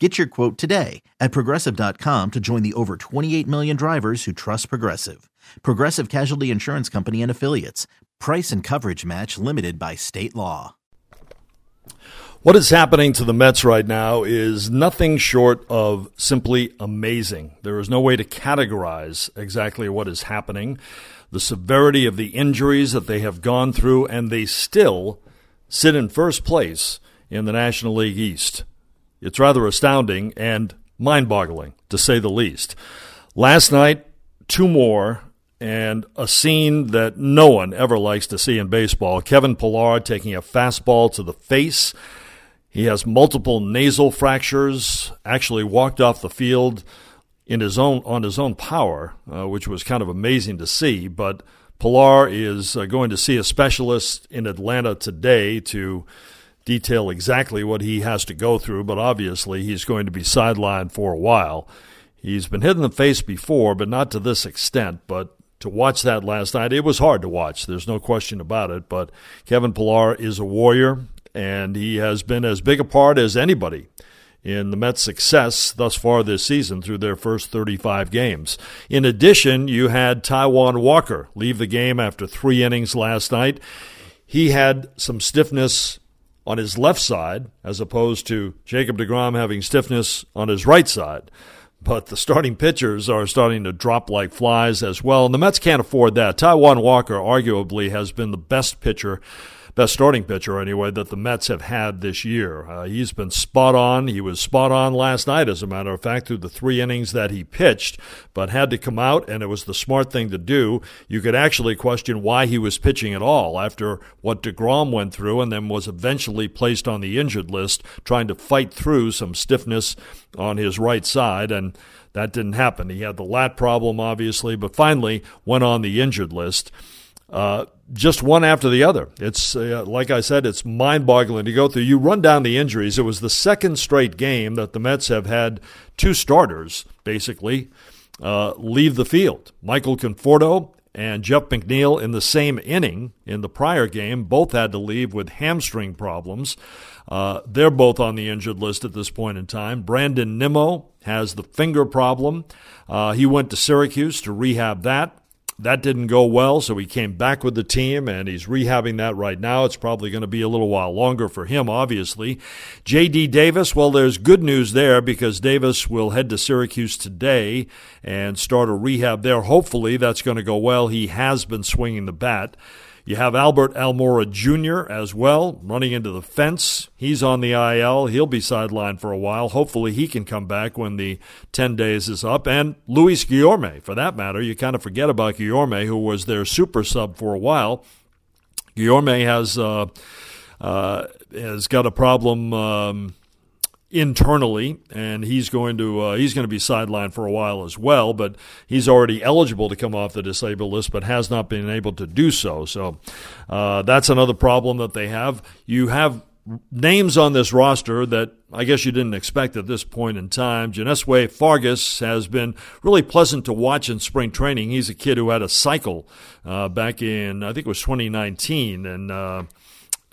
Get your quote today at progressive.com to join the over 28 million drivers who trust Progressive. Progressive Casualty Insurance Company and Affiliates. Price and coverage match limited by state law. What is happening to the Mets right now is nothing short of simply amazing. There is no way to categorize exactly what is happening, the severity of the injuries that they have gone through, and they still sit in first place in the National League East. It's rather astounding and mind boggling, to say the least. Last night, two more, and a scene that no one ever likes to see in baseball. Kevin Pillar taking a fastball to the face. He has multiple nasal fractures, actually walked off the field in his own on his own power, uh, which was kind of amazing to see. But Pillar is uh, going to see a specialist in Atlanta today to detail exactly what he has to go through, but obviously he's going to be sidelined for a while. He's been hit in the face before, but not to this extent. But to watch that last night, it was hard to watch. There's no question about it. But Kevin Pillar is a warrior, and he has been as big a part as anybody in the Mets' success thus far this season through their first 35 games. In addition, you had Taijuan Walker leave the game after three innings last night. He had some stiffness on his left side, as opposed to Jacob DeGrom having stiffness on his right side. But the starting pitchers are starting to drop like flies as well, and the Mets can't afford that. Taijuan Walker arguably has been the best pitcher best starting pitcher anyway that the Mets have had this year. Uh, he's been spot on. He was spot on last night, as a matter of fact, through the three innings that he pitched, but had to come out, and it was the smart thing to do. You could actually question why he was pitching at all after what DeGrom went through and then was eventually placed on the injured list, trying to fight through some stiffness on his right side. And that didn't happen. He had the lat problem, obviously, but finally went on the injured list. Uh, just one after the other. It's uh, like I said, it's mind-boggling to go through. You run down the injuries. It was the second straight game that the Mets have had two starters basically uh, leave the field. Michael Conforto and Jeff McNeil in the same inning in the prior game both had to leave with hamstring problems. Uh, they're both on the injured list at this point in time. Brandon Nimmo has the finger problem. Uh, he went to Syracuse to rehab that. That didn't go well, so he came back with the team and he's rehabbing that right now. It's probably going to be a little while longer for him, obviously. J.D. Davis, well, there's good news there because Davis will head to Syracuse today and start a rehab there. Hopefully, that's going to go well. He has been swinging the bat. You have Albert Almora Jr. as well, running into the fence. He's on the IL. He'll be sidelined for a while. Hopefully, he can come back when the 10 days is up. And Luis Guillorme, for that matter. You kind of forget about Guillorme, who was their super sub for a while. Guillorme has, uh, uh, has got a problem. Um, internally, and he's going to uh, he's going to be sidelined for a while as well. But he's already eligible to come off the disabled list, but has not been able to do so. So uh, that's another problem that they have. You have names on this roster that I guess you didn't expect at this point in time. Johneshwy Fargas has been really pleasant to watch in spring training. He's a kid who had a cycle uh, back in I think it was 2019, and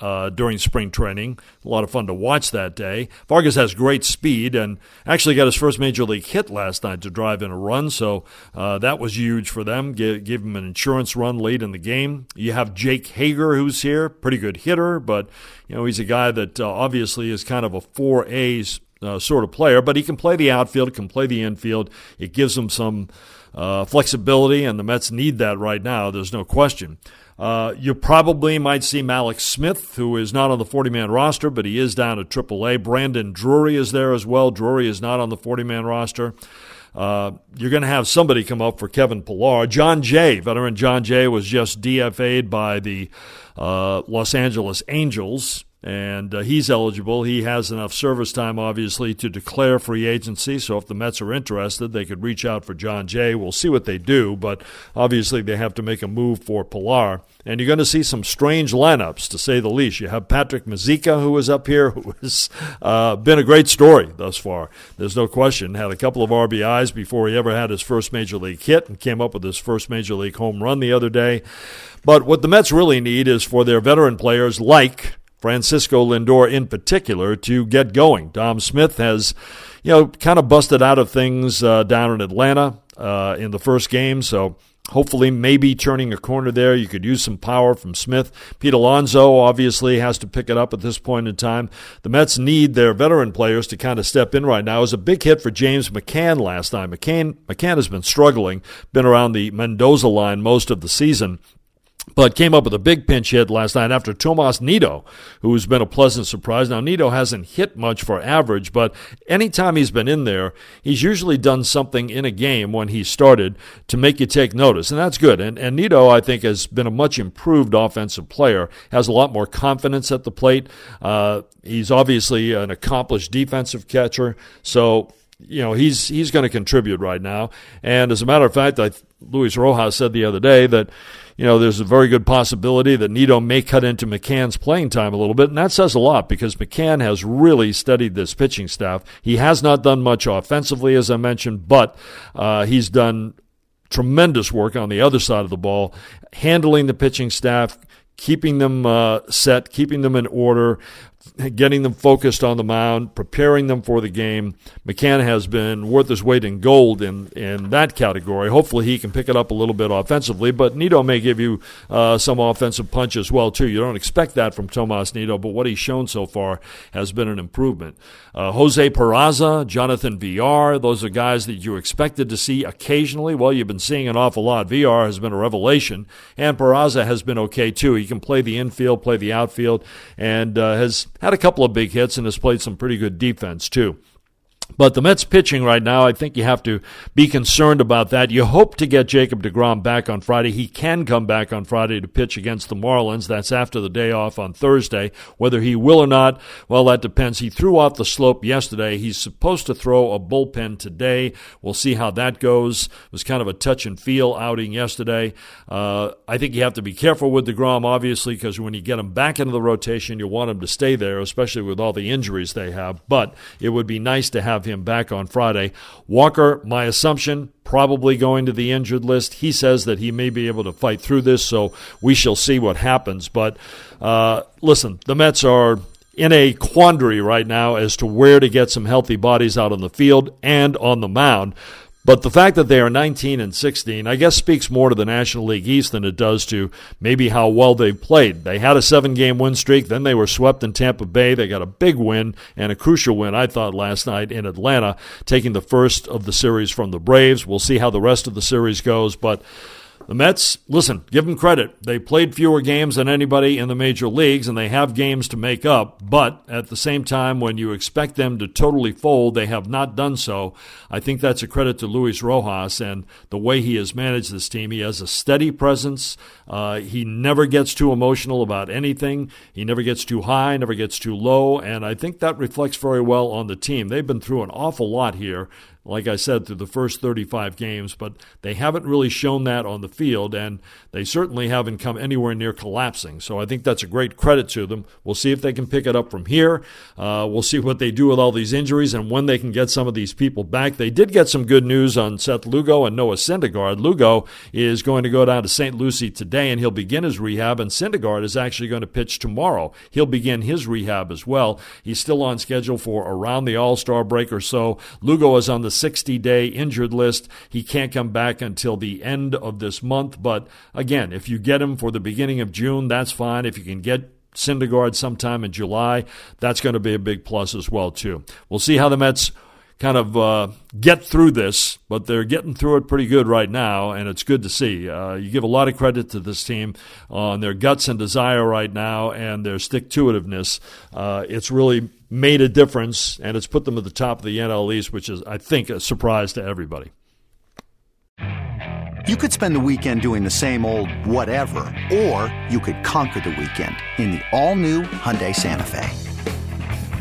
uh, during spring training. A lot of fun to watch that day. Fargas has great speed and actually got his first major league hit last night to drive in a run, so uh, that was huge for them. Give, give him an insurance run late in the game. You have Jake Hager, who's here, pretty good hitter, but you know he's a guy that uh, obviously is kind of a four A's uh, sort of player, but he can play the outfield, can play the infield. It gives him some uh, flexibility, and the Mets need that right now. There's no question. Uh, you probably might see Mallex Smith, who is not on the 40 man roster, but he is down at AAA. Brandon Drury is there as well. Drury is not on the 40 man roster. Uh, you're going to have somebody come up for Kevin Pillar. Jon Jay, veteran Jon Jay, was just DFA'd by the uh, Los Angeles Angels and uh, he's eligible. He has enough service time, obviously, to declare free agency. So if the Mets are interested, they could reach out for Jon Jay. We'll see what they do, but obviously they have to make a move for Pillar. And you're going to see some strange lineups, to say the least. You have Patrick Mazeika, who is up here, who has uh, been a great story thus far. There's no question. Had a couple of RBIs before he ever had his first major league hit and came up with his first major league home run the other day. But what the Mets really need is for their veteran players like Francisco Lindor in particular to get going. Dom Smith has, you know, kind of busted out of things uh, down in Atlanta uh, in the first game, so hopefully maybe turning a corner there. You could use some power from Smith. Pete Alonso obviously has to pick it up at this point in time. The Mets need their veteran players to kind of step in right now. It was a big hit for James McCann last night. McCann, McCann has been struggling, been around the Mendoza line most of the season but came up with a big pinch hit last night after Tomas Nido, who's been a pleasant surprise. Now, Nido hasn't hit much for average, but anytime he's been in there, he's usually done something in a game when he started to make you take notice, and that's good. And, and Nido, I think, has been a much improved offensive player, has a lot more confidence at the plate. Uh, he's obviously an accomplished defensive catcher, so you know he's he's going to contribute right now. And as a matter of fact, I, Luis Rojas said the other day that you know, there's a very good possibility that Nido may cut into McCann's playing time a little bit, and that says a lot because McCann has really studied this pitching staff. He has not done much offensively, as I mentioned, but uh, he's done tremendous work on the other side of the ball, handling the pitching staff, keeping them uh, set, keeping them in order, getting them focused on the mound, preparing them for the game. McCann has been worth his weight in gold in, in that category. Hopefully, he can pick it up a little bit offensively, but Nido may give you uh, some offensive punch as well, too. You don't expect that from Tomas Nido, but what he's shown so far has been an improvement. Uh, Jose Peraza, Jonathan Villar, those are guys that you expected to see occasionally. Well, you've been seeing an awful lot. Villar has been a revelation, and Peraza has been okay, too. He can play the infield, play the outfield, and uh, has had a couple of big hits and has played some pretty good defense, too. But the Mets pitching right now, I think you have to be concerned about that. You hope to get Jacob DeGrom back on Friday. He can come back on Friday to pitch against the Marlins. That's after the day off on Thursday. Whether he will or not, well, that depends. He threw off the slope yesterday. He's supposed to throw a bullpen today. We'll see how that goes. It was kind of a touch and feel outing yesterday. Uh, I think you have to be careful with DeGrom, obviously, because when you get him back into the rotation, you want him to stay there, especially with all the injuries they have. But it would be nice to have have him back on Friday. Walker, my assumption, probably going to the injured list. He says that he may be able to fight through this, so we shall see what happens. But uh, listen, the Mets are in a quandary right now as to where to get some healthy bodies out on the field and on the mound. But the fact that they are 19 and 16, I guess, speaks more to the National League East than it does to maybe how well they've played. They had a seven game win streak, then they were swept in Tampa Bay. They got a big win and a crucial win, I thought, last night in Atlanta, taking the first of the series from the Braves. We'll see how the rest of the series goes, but the Mets, listen, give them credit. They played fewer games than anybody in the major leagues, and they have games to make up. But at the same time, when you expect them to totally fold, they have not done so. I think that's a credit to Luis Rojas and the way he has managed this team. He has a steady presence. Uh, he never gets too emotional about anything. He never gets too high, never gets too low, and I think that reflects very well on the team. They've been through an awful lot here like I said, through the first 35 games, but they haven't really shown that on the field, and they certainly haven't come anywhere near collapsing. So I think that's a great credit to them. We'll see if they can pick it up from here. Uh, we'll see what they do with all these injuries and when they can get some of these people back. They did get some good news on Seth Lugo and Noah Syndergaard. Lugo is going to go down to St. Lucie today, and he'll begin his rehab, and Syndergaard is actually going to pitch tomorrow. He'll begin his rehab as well. He's still on schedule for around the All Star break or so. Lugo is on the 60 day injured list. He can't come back until the end of this month. But again, if you get him for the beginning of June, that's fine. If you can get Syndergaard sometime in July. That's going to be a big plus as well too. We'll see how the Mets kind of uh, get through this, but they're getting through it pretty good right now, and it's good to see. Uh, you give a lot of credit to this team on their guts and desire right now and their stick to itiveness. Uh, it's really made a difference, and it's put them at the top of the NL East, which is, I think, a surprise to everybody. You could spend the weekend doing the same old whatever, or you could conquer the weekend in the all-new Hyundai Santa Fe.